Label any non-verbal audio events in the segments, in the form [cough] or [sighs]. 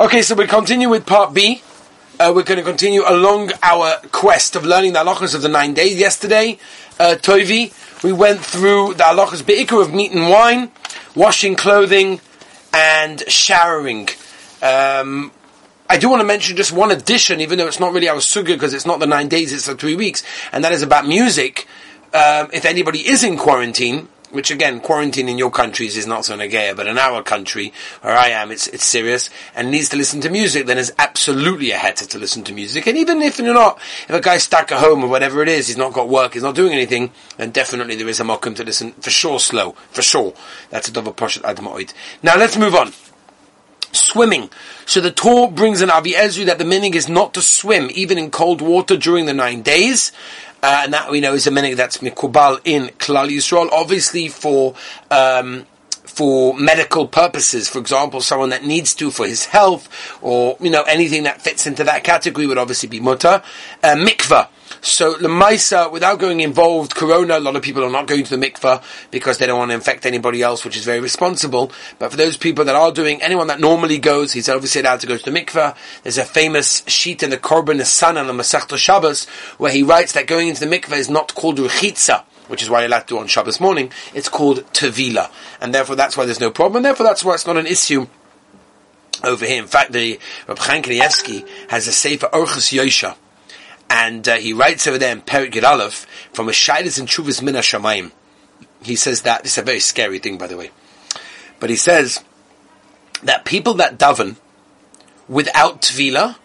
Okay, so we continue with part B. Uh, we're going to continue along our quest of learning the halachas of the nine days. Yesterday, uh, we went through the halachas be'ikr of meat and wine, washing clothing, and showering. Um, I do want to mention just one addition, even though it's not really our suga because it's not the nine days, it's the three weeks, and that is about music. Um, if anybody is in quarantine, which again, quarantine in your countries is not so negaya, but in our country, where I am, it's, it's serious, and needs to listen to music, then it's absolutely a heter to listen to music. And even if you're not, if a guy's stuck at home or whatever it is, he's not got work, he's not doing anything, then definitely there is a mokum to listen, for sure slow, for sure. That's a double poshet admoid. Now let's move on swimming. So the Torah brings an Avi Ezri that the meaning is not to swim, even in cold water during the nine days. Uh, and that we know is a meaning that's mikubal in Klal Yisrael. Obviously for, um, for medical purposes, for example, someone that needs to for his health, or, you know, anything that fits into that category would obviously be mutter. Uh, mikvah. So Lemaisa, without going involved, Corona, a lot of people are not going to the mikveh because they don't want to infect anybody else, which is very responsible. But for those people that are doing, anyone that normally goes, he's obviously allowed to go to the mikveh. There's a famous sheet in the Korban Nisan on the Masechta Shabbos where he writes that going into the mikveh is not called Rechitza which is why you're allowed to do on Shabbos morning, it's called Tevila. And therefore that's why there's no problem, therefore that's why it's not an issue over here. In fact, the Reb Chaim has a Sefer Orchus Yosher, and uh, he writes over there in Perik Aleph, from a Shaidas and Chuvas Mina Shamayim. He says that, this is a very scary thing by the way, but he says that people that daven without Tvila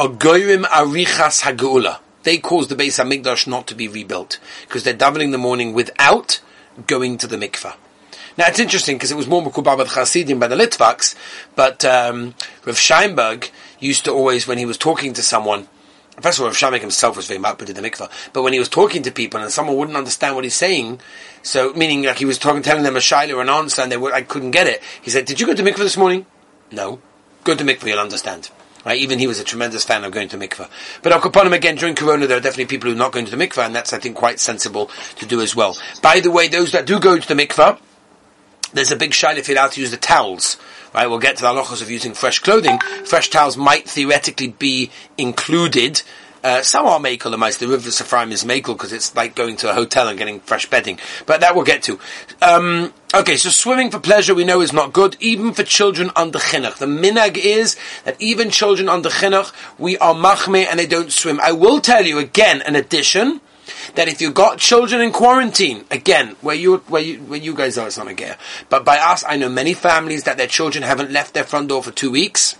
are goyim arichas hagula. They cause the Beis Hamikdash not to be rebuilt because they're davening in the morning without going to the mikveh. Now it's interesting because it was more Mekubah by the by the Litvaks, but um, Rav Scheinberg used to always, when he was talking to someone, First of all, Rav Shamek himself was very makbid in the mikvah, but when he was talking to people and someone wouldn't understand what he's saying, so meaning like he was talking, telling them a shaila or an answer, and they were, I couldn't get it. He said, "Did you go to mikvah this morning?" No. Go to mikvah, you'll understand. Right? Even he was a tremendous fan of going to mikvah. But Al him again during Corona, there are definitely people who are not going to the mikvah, and that's I think quite sensible to do as well. By the way, those that do go to the mikvah, there's a big shaila if you're allowed to use the towels. Right, we'll get to the halachas of using fresh clothing. Fresh towels might theoretically be included. Uh, some are makel, the most. The Rivevos Ephraim is makel because it's like going to a hotel and getting fresh bedding. But that we'll get to. Um, okay, so swimming for pleasure we know is not good, even for children under chinuch. The minag is that even children under chinuch, we are machme and they don't swim. I will tell you again, an addition that if you've got children in quarantine, again, where you where you where you guys are, it's not a gear. But by us, I know many families that their children haven't left their front door for two weeks.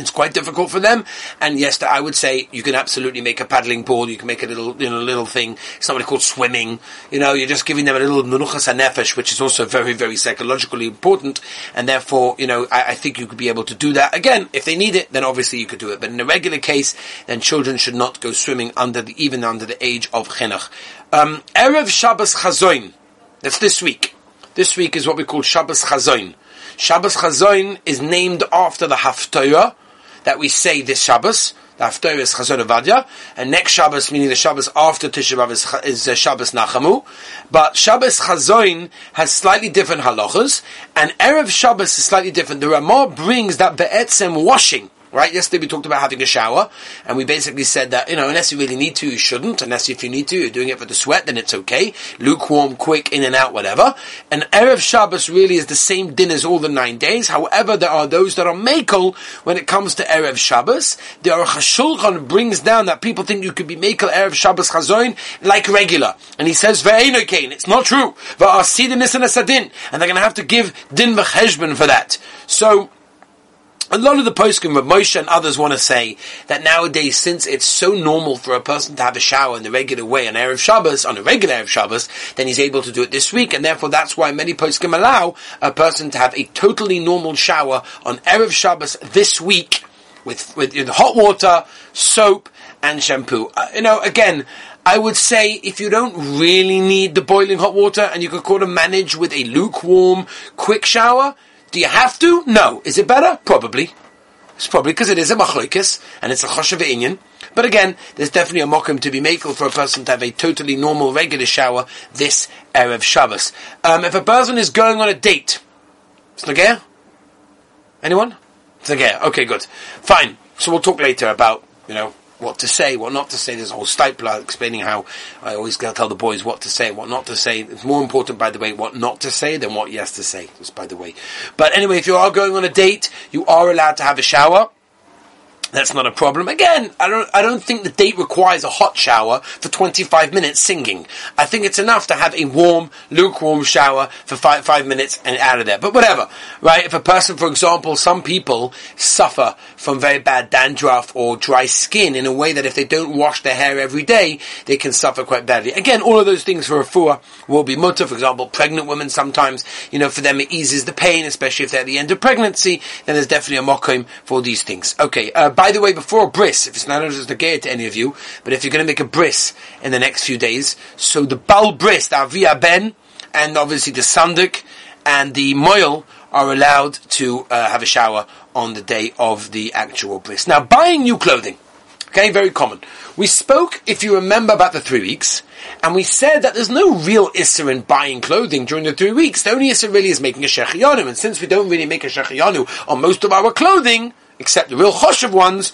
It's quite difficult for them, and yes, I would say you can absolutely make a paddling pool. You can make a little, you know, little thing. Somebody called swimming. You know, you're just giving them a little menuchas nefesh, which is also very, very psychologically important, and therefore, you know, I, I, think you could be able to do that again if they need it. Then obviously you could do it, but in a regular case, then children should not go swimming under the even under the age of chinuch. Um, Erev Shabbos Chazoin. That's this week. This week is what we call Shabbos Chazoin. Shabbos Chazoin is named after the Haftorah that we say this Shabbos. The Haftorah is Chazon Avadia, and next Shabbos, meaning the Shabbos after Tisha B'av, is, is uh, Shabbos Nachamu. But Shabbos Chazoin has slightly different halachas, and Erev Shabbos is slightly different. The Ramah brings that Be'etzem washing Right? Yesterday we talked about having a shower, and we basically said that, you know, unless you really need to, you shouldn't. Unless if you need to, you're doing it for the sweat, then it's okay. Lukewarm, quick, in and out, whatever. And Erev Shabbos really is the same din as all the nine days. However, there are those that are makel when it comes to Erev Shabbos. The Aruch HaShulchan brings down that people think you could be makel Erev Shabbos Chazoin like regular. And he says, Ve'enokein, it's not true. Va'asidin is And they're going to have to give din v'cheshbon for that. So, a lot of the poskim of Moshe and others want to say that nowadays, since it's so normal for a person to have a shower in the regular way on Erev Shabbos, on a regular Erev Shabbos, then he's able to do it this week, and therefore that's why many poskim allow a person to have a totally normal shower on Erev Shabbos this week with, with hot water, soap, and shampoo. Uh, you know, again, I would say if you don't really need the boiling hot water and you could kind of manage with a lukewarm, quick shower, do you have to? No. Is it better? Probably. It's probably because it is a machlokes and it's a choshev inyan. But again, there's definitely a mokum to be makel for a person to have a totally normal, regular shower this erev Shabbos. Um, if a person is going on a date, nagaya. Anyone? So okay, good, fine. So we'll talk later about you know what to say, what not to say. There's a whole stipler explaining how I always tell the boys what to say, what not to say. It's more important, by the way, what not to say than what yes to say. Just by the way. But anyway, if you are going on a date, you are allowed to have a shower. That's not a problem. Again, I don't, I don't think the date requires a hot shower for 25 minutes singing. I think it's enough to have a warm, lukewarm shower for five, five minutes and out of there. But whatever, right? If a person, for example, some people suffer from very bad dandruff or dry skin in a way that if they don't wash their hair every day, they can suffer quite badly. Again, all of those things for a fua will be mutter. For example, pregnant women sometimes, you know, for them it eases the pain, especially if they're at the end of pregnancy, then there's definitely a mokim for these things. Okay, uh, by the way, before bris, if it's not just a to any of you, but if you're going to make a bris in the next few days, so the bal bris, the avi haben, and obviously the sandik and the moil are allowed to uh, have a shower on the day of the actual bris. Now, buying new clothing, okay, very common. We spoke, if you remember, about the three weeks, and we said that there's no real issa in buying clothing during the three weeks. The only issa really is making a shechiyanu, and since we don't really make a shechiyanu on most of our clothing, except the real choshev ones,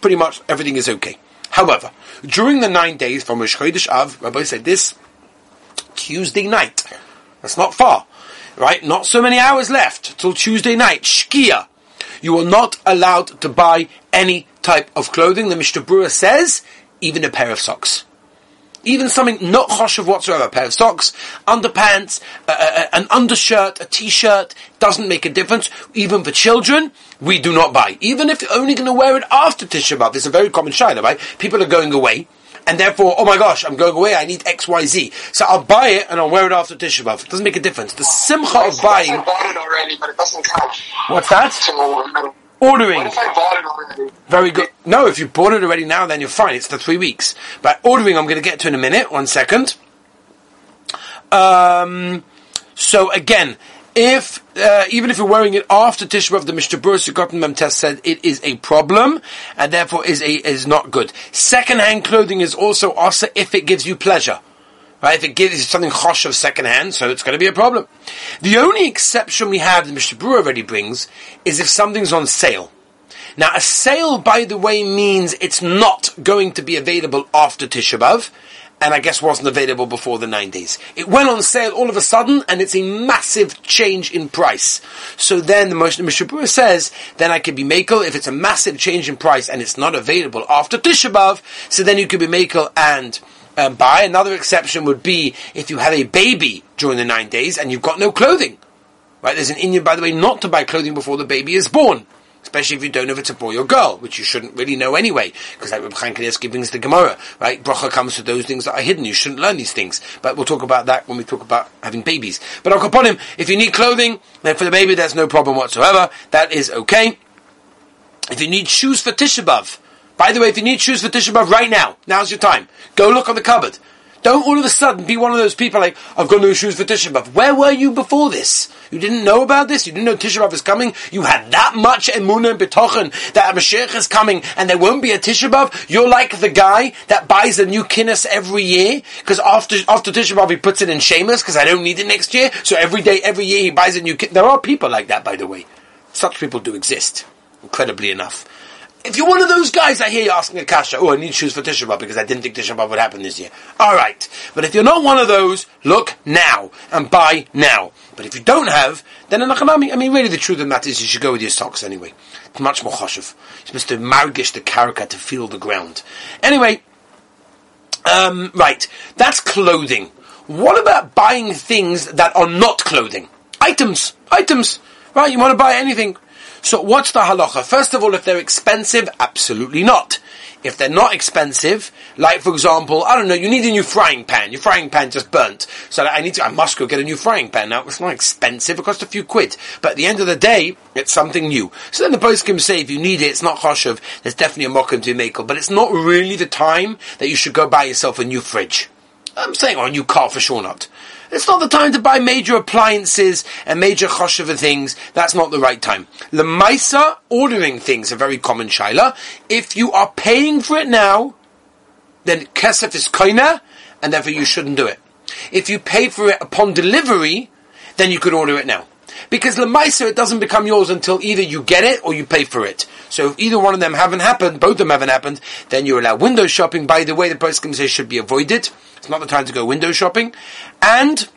pretty much everything is okay. However, during the nine days from Rosh Chodesh Av, Rabbi said this Tuesday night. That's not far, right? Not so many hours left till Tuesday night. Shkia. You are not allowed to buy any type of clothing. The Mishnah Berurah says, even a pair of socks even something not choshev whatsoever, a pair of socks, underpants, an undershirt, a t-shirt, doesn't make a difference. Even for children, we do not buy. Even if you're only going to wear it after Tisha B'Av. It's a very common shayla, right? People are going away. And therefore, oh my gosh, I'm going away, I need X, Y, Z. So I'll buy it and I'll wear it after Tisha B'Av. It doesn't make a difference. The simcha of buying... I bought it already, but it doesn't count. What's that? Ordering. What if I bought it already? Very good. No, if you bought it already now, then you're fine. It's the three weeks. But ordering, I'm going to get to in a minute. One second. Um, so again, if uh, even if you're wearing it after Tisha B'av, the Mishnah Berurah Sukkot Mem Test said it is a problem and therefore is a is not good. Second-hand clothing is also also if it gives you pleasure. Right? If it gives you something chosh of second hand, so it's going to be a problem. The only exception we have, that Mishnah Berurah already brings, is if something's on sale. Now, a sale, by the way, means it's not going to be available after Tisha B'Av, and I guess wasn't available before the nine days. It went on sale all of a sudden, and it's a massive change in price. So then the Mishnah Berurah says, then I could be makel if it's a massive change in price and it's not available after Tisha B'Av, so then you could be makel and um, buy. Another exception would be if you have a baby during the nine days and you've got no clothing. Right? There's an inyan, by the way, not to buy clothing before the baby is born. Especially if you don't know if it's a boy or girl, which you shouldn't really know anyway, because like Reb Chaim Kanievsky brings the Gemara, right? Bracha comes to those things that are hidden. You shouldn't learn these things. But we'll talk about that when we talk about having babies. But I'll upon him, if you need clothing, then for the baby, there's no problem whatsoever. That is okay. If you need shoes for Tisha by the way, if you need shoes for Tisha B'Av right now, now's your time. Go look on the cupboard. Don't all of a sudden be one of those people like, I've got no shoes for Tisha B'Av. Where were you before this? You didn't know about this? You didn't know Tisha B'Av is coming? You had that much emunah and betochen that a Mashiach is coming and there won't be a Tisha B'Av? You're like the guy that buys a new kinnis every year because after, after Tisha B'Av he puts it in shaimos because I don't need it next year. So every day, every year he buys a new kinnis. There are people like that, by the way. Such people do exist, incredibly enough. If you're one of those guys, I hear you asking a kasha, oh, I need shoes for Tisha B'Av because I didn't think Tisha B'Av would happen this year. Alright. But if you're not one of those, look now and buy now. But if you don't have, then in Achanami, I mean, really the truth of the matter is you should go with your socks anyway. It's much more choshev. You're supposed to margish the karaka to feel the ground. Anyway, um, right. That's clothing. What about buying things that are not clothing? Items. Items. Right, you want to buy anything. So what's the halacha? First of all, if they're expensive, absolutely not. If they're not expensive, like for example, I don't know, you need a new frying pan. Your frying pan just burnt. So I need to, I must go get a new frying pan. Now, it's not expensive, it costs a few quid. But at the end of the day, it's something new. So then the poskim say, if you need it, it's not choshev, there's definitely a mokum to make but it's not really the time that you should go buy yourself a new fridge. I'm saying, on a new car for sure not. It's not the time to buy major appliances and major choshev things. That's not the right time. The Maisa, ordering things, a very common shaila. If you are paying for it now, then kesef is koina, and therefore you shouldn't do it. If you pay for it upon delivery, then you could order it now. Because Lemaisa, it doesn't become yours until either you get it or you pay for it. So if either one of them haven't happened, both of them haven't happened, then you're allowed window shopping. By the way, the price says should be avoided. It's not the time to go window shopping. And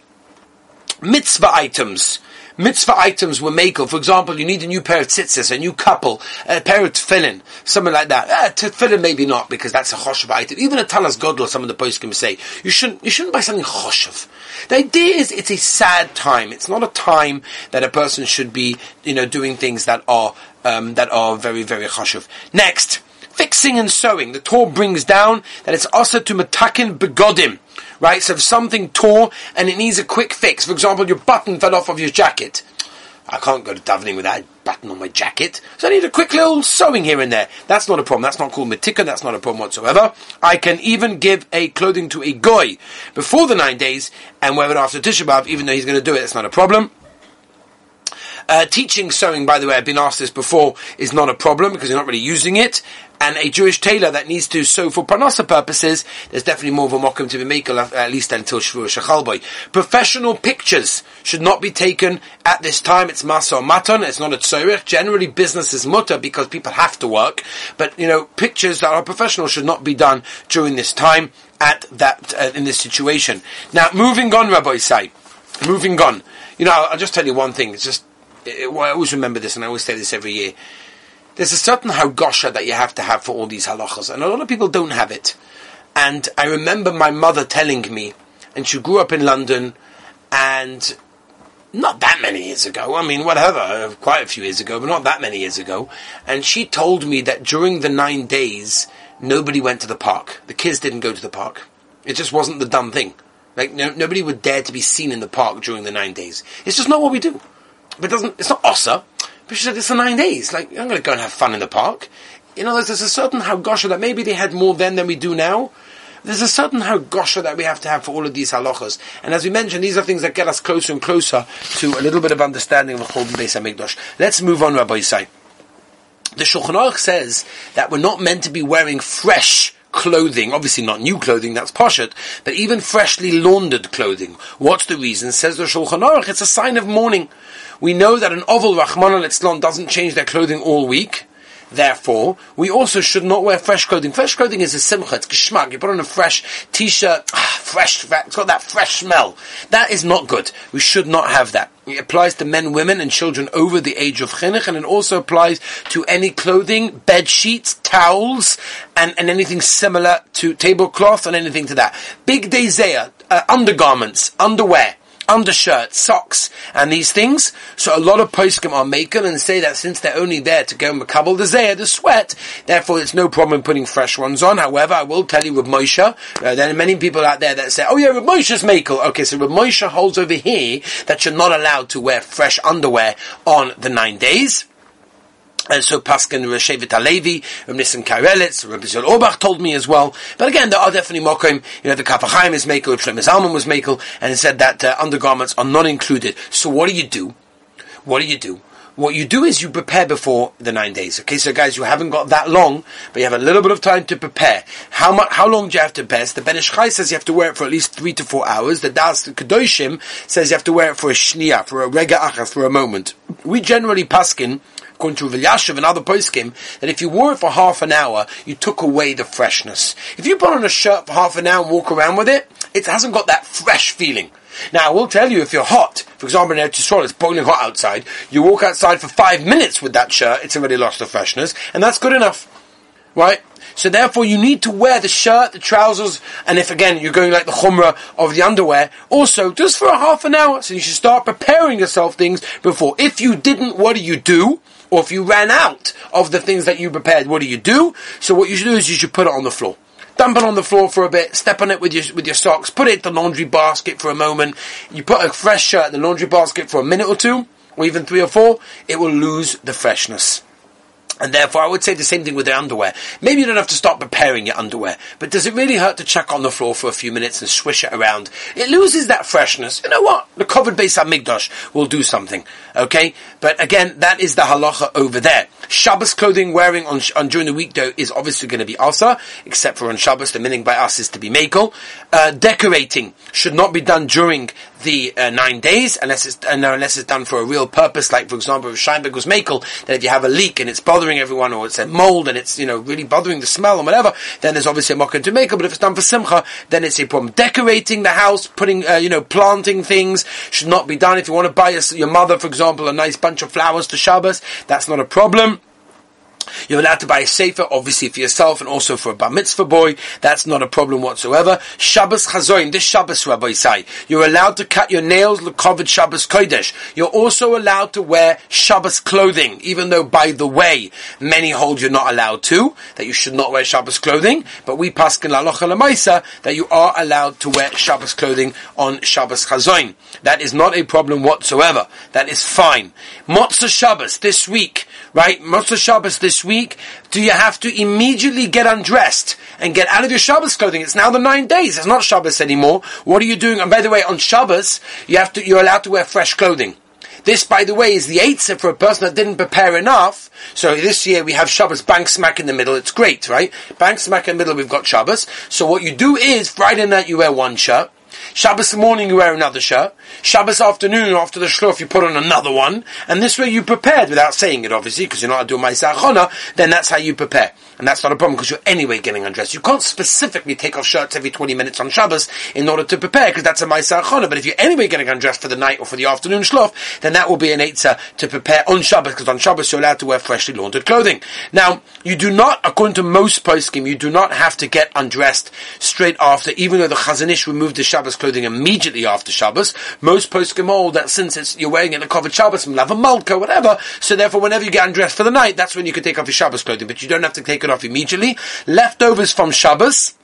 mitzvah items mitzvah items were makel. For example, you need a new pair of tzitzis, a new couple, a pair of tefillin, something like that. Uh, tefillin maybe not because that's a choshev item. Even a talas godel, some of the poskim say you shouldn't you shouldn't buy something choshev. The idea is it's a sad time. It's not a time that a person should be you know doing things that are um, that are very very choshev. Next fixing and sewing. The Torah brings down that it's also to matakin begodim right? So if something tore and it needs a quick fix, for example, your button fell off of your jacket. I can't go to davening without a button on my jacket, so I need a quick little sewing here and there. That's not a problem. That's not called mitika. That's not a problem whatsoever. I can even give a clothing to a goy before the nine days and wear it after Tisha B'av, even though he's going to do it. It's not a problem. Uh, teaching sewing, by the way, I've been asked this before, is not a problem because you're not really using it and a Jewish tailor that needs to sew for parnasa purposes, there's definitely more of a mokum to be made, at least until Shvur Shachalboy. Professional pictures should not be taken at this time. It's masa or maton. It's not a tzorich. Generally, business is mutter because people have to work. But, you know, pictures that are professional should not be done during this time at that, uh, in this situation. Now, moving on, Rabbosai. Moving on. You know, I'll, I'll just tell you one thing. It's just, Uh, uh, it, I always remember this and I always say this every year there's a certain hargosha that you have to have for all these halachas, and a lot of people don't have it. And I remember my mother telling me, and she grew up in London, and not that many years ago. I mean, whatever, uh, quite a few years ago, but not that many years ago. And she told me that during the nine days, nobody went to the park. The kids didn't go to the park. It just wasn't the dumb thing. Like no, nobody would dare to be seen in the park during the nine days. It's just not what we do. But doesn't. It's not osa. But she said, it's for nine days. Like, I'm going to go and have fun in the park. You know, there's, there's a certain Hagosha that maybe they had more then than we do now. There's a certain Hagosha that we have to have for all of these halachas. And as we mentioned, these are things that get us closer and closer to a little bit of understanding of the Chol Beis HaMikdash. Let's move on, Rabbosai. The Shulchan Aruch says that we're not meant to be wearing fresh clothing, obviously not new clothing, that's poshet, but even freshly laundered clothing. What's the reason? Says the Shulchan Aruch, it's a sign of mourning. We know that an avel rachmana litzlan doesn't change their clothing all week. Therefore, we also should not wear fresh clothing. Fresh clothing is a simcha, it's geschmack. You put on a fresh t-shirt, ah, [sighs] fresh, it's got that fresh smell. That is not good. We should not have that. It applies to men, women, and children over the age of chinuch, and it also applies to any clothing, bed sheets, towels, and, and anything similar to tablecloth and anything to that. Big day uh, undergarments, underwear, undershirts, socks, and these things. So a lot of poskim are making and say that since they're only there to go makabel the zayah, the sweat, therefore it's no problem putting fresh ones on. However, I will tell you Reb Moshe, uh, there are many people out there that say, oh yeah, Reb Moshe's makel. Okay, so with Moshe holds over here that you're not allowed to wear fresh underwear on the nine days. And so Paskin Reshevet Alevi, Rabbi Nissim Karelitz, Rabbi Zil Orbach told me as well. But again, there are definitely mokim. You know, the Kaf HaChaim is makel, Shlomo Zalman was makel, and it said that uh, undergarments are not included. So what do you do? What do you do? What you do is you prepare before the nine days. Okay, so guys, you haven't got that long, but you have a little bit of time to prepare. How much? How long do you have to prepare? The Ben Ish Chai says you have to wear it for at least three to four hours. The Das Kedoshim says you have to wear it for a shnia, for a rega achas, for a moment. We generally paskin according to Vilyashiv and other poskim, that if you wore it for half an hour, you took away the freshness. If you put on a shirt for half an hour and walk around with it, it hasn't got that fresh feeling. Now, I will tell you, if you're hot, for example, in Eretz it's boiling hot outside, you walk outside for five minutes with that shirt, it's already lost the freshness, and that's good enough. Right? So therefore you need to wear the shirt, the trousers, and if again you're going like the chumrah of the underwear, also just for a half an hour. So you should start preparing yourself things before. If you didn't, what do you do? Or if you ran out of the things that you prepared, what do you do? So what you should do is you should put it on the floor. Dump it on the floor for a bit, step on it with your, with your socks, put it in the laundry basket for a moment. You put a fresh shirt in the laundry basket for a minute or two, or even three or four, it will lose the freshness. And therefore, I would say the same thing with the underwear. Maybe you don't have to start preparing your underwear, but does it really hurt to chuck on the floor for a few minutes and swish it around? It loses that freshness. You know what? The covered Beis Hamikdash will do something. Okay? But again, that is the halacha over there. Shabbos clothing wearing on, on during the week though is obviously going to be asa, except for on Shabbos, the meaning by us is to be makel. Uh, decorating should not be done during the uh, nine days, unless it's uh, no, unless it's done for a real purpose. Like for example, if Scheinberg was makel, that if you have a leak and it's bothering everyone, or it's a mold and it's you know really bothering the smell and whatever, then there's obviously a mocker to makel. But if it's done for simcha, then it's a problem. Decorating the house, putting uh, you know planting things should not be done. If you want to buy a, your mother, for example, a nice bunch of flowers to Shabbos, that's not a problem. You're allowed to buy a sefer, obviously for yourself and also for a bar mitzvah boy. That's not a problem whatsoever. Shabbos chazoin, this Shabbos Rabbosai, you're allowed to cut your nails, covered Shabbos kodesh. You're also allowed to wear Shabbos clothing, even though by the way, many hold you're not allowed to, that you should not wear Shabbos clothing, but we paskin lalocha lemaisa, that you are allowed to wear Shabbos clothing on Shabbos chazoin. That is not a problem whatsoever. That is fine. Motzah Shabbos this week, right? Most of Shabbos this week, do you have to immediately get undressed and get out of your Shabbos clothing? It's now the nine days. It's not Shabbos anymore. What are you doing? And by the way, on Shabbos, you have to, you're allowed to wear fresh clothing. This, by the way, is the eighth for a person that didn't prepare enough. So this year we have Shabbos bang smack in the middle. It's great, right? Bang smack in the middle, we've got Shabbos. So what you do is Friday night you wear one shirt. Shabbos morning you wear another shirt. Shabbos afternoon after the shlof you put on another one. And this way you prepared without saying it obviously because you're not doing my Achona, then that's how you prepare. And that's not a problem because you're anyway getting undressed. You can't specifically take off shirts every 20 minutes on Shabbos in order to prepare because that's a Maisa Achona. But if you're anyway getting undressed for the night or for the afternoon shlof, then that will be an Eitzah to prepare on Shabbos because on Shabbos you're allowed to wear freshly laundered clothing. Now, you do not, according to most poskim, you do not have to get undressed straight after, even though the Chazon Ish removed the Shabbos clothing immediately after Shabbos. Most poskim hold that since it's, you're wearing it in a covered Shabbos, malka, whatever, so therefore whenever you get undressed for the night, that's when you can take off your Shabbos clothing, but you don't have to take it off immediately. Leftovers from Shabbos,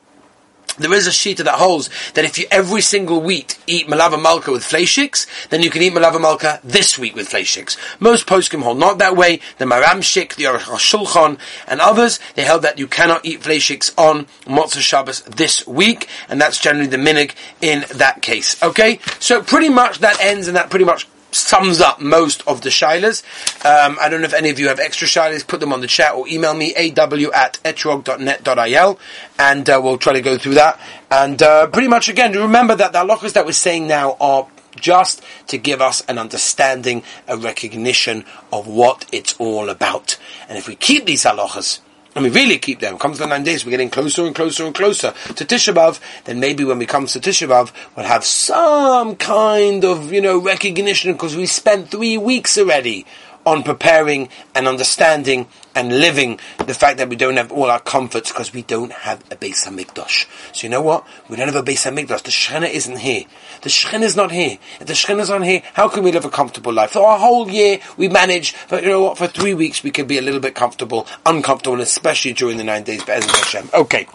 there is a sheet that holds that if you every single week eat malava malka with fleishiks, then you can eat malava malka this week with fleishiks. Most poskim hold not that way. The Maharam Shik, the Aruch Shulchan, and others they held that you cannot eat fleishiks on Motzah Shabbos this week, and that's generally the minig in that case. Okay, so pretty much that ends, and that pretty much sums up most of the shilas. Um, I don't know if any of you have extra shilas, put them on the chat or email me aw at etrog.net.il and uh, we'll try to go through that. And uh, pretty much again, remember that the halachas that we're saying now are just to give us an understanding, a recognition of what it's all about. And if we keep these halachas, and we really keep them, comes the nine days, we're getting closer and closer and closer to Tisha B'Av, then maybe when we come to Tisha B'Av, we'll have some kind of, you know, recognition because we spent three weeks already on preparing and understanding and living the fact that we don't have all our comforts because we don't have a Beis Hamikdash. So you know what? We don't have a Beis Hamikdash. The Shechina isn't here. The Shechina is not here. If the Shechina is not here, how can we live a comfortable life? For a whole year, we manage, but you know what? For three weeks, we can be a little bit comfortable, uncomfortable, especially during the nine days. But okay.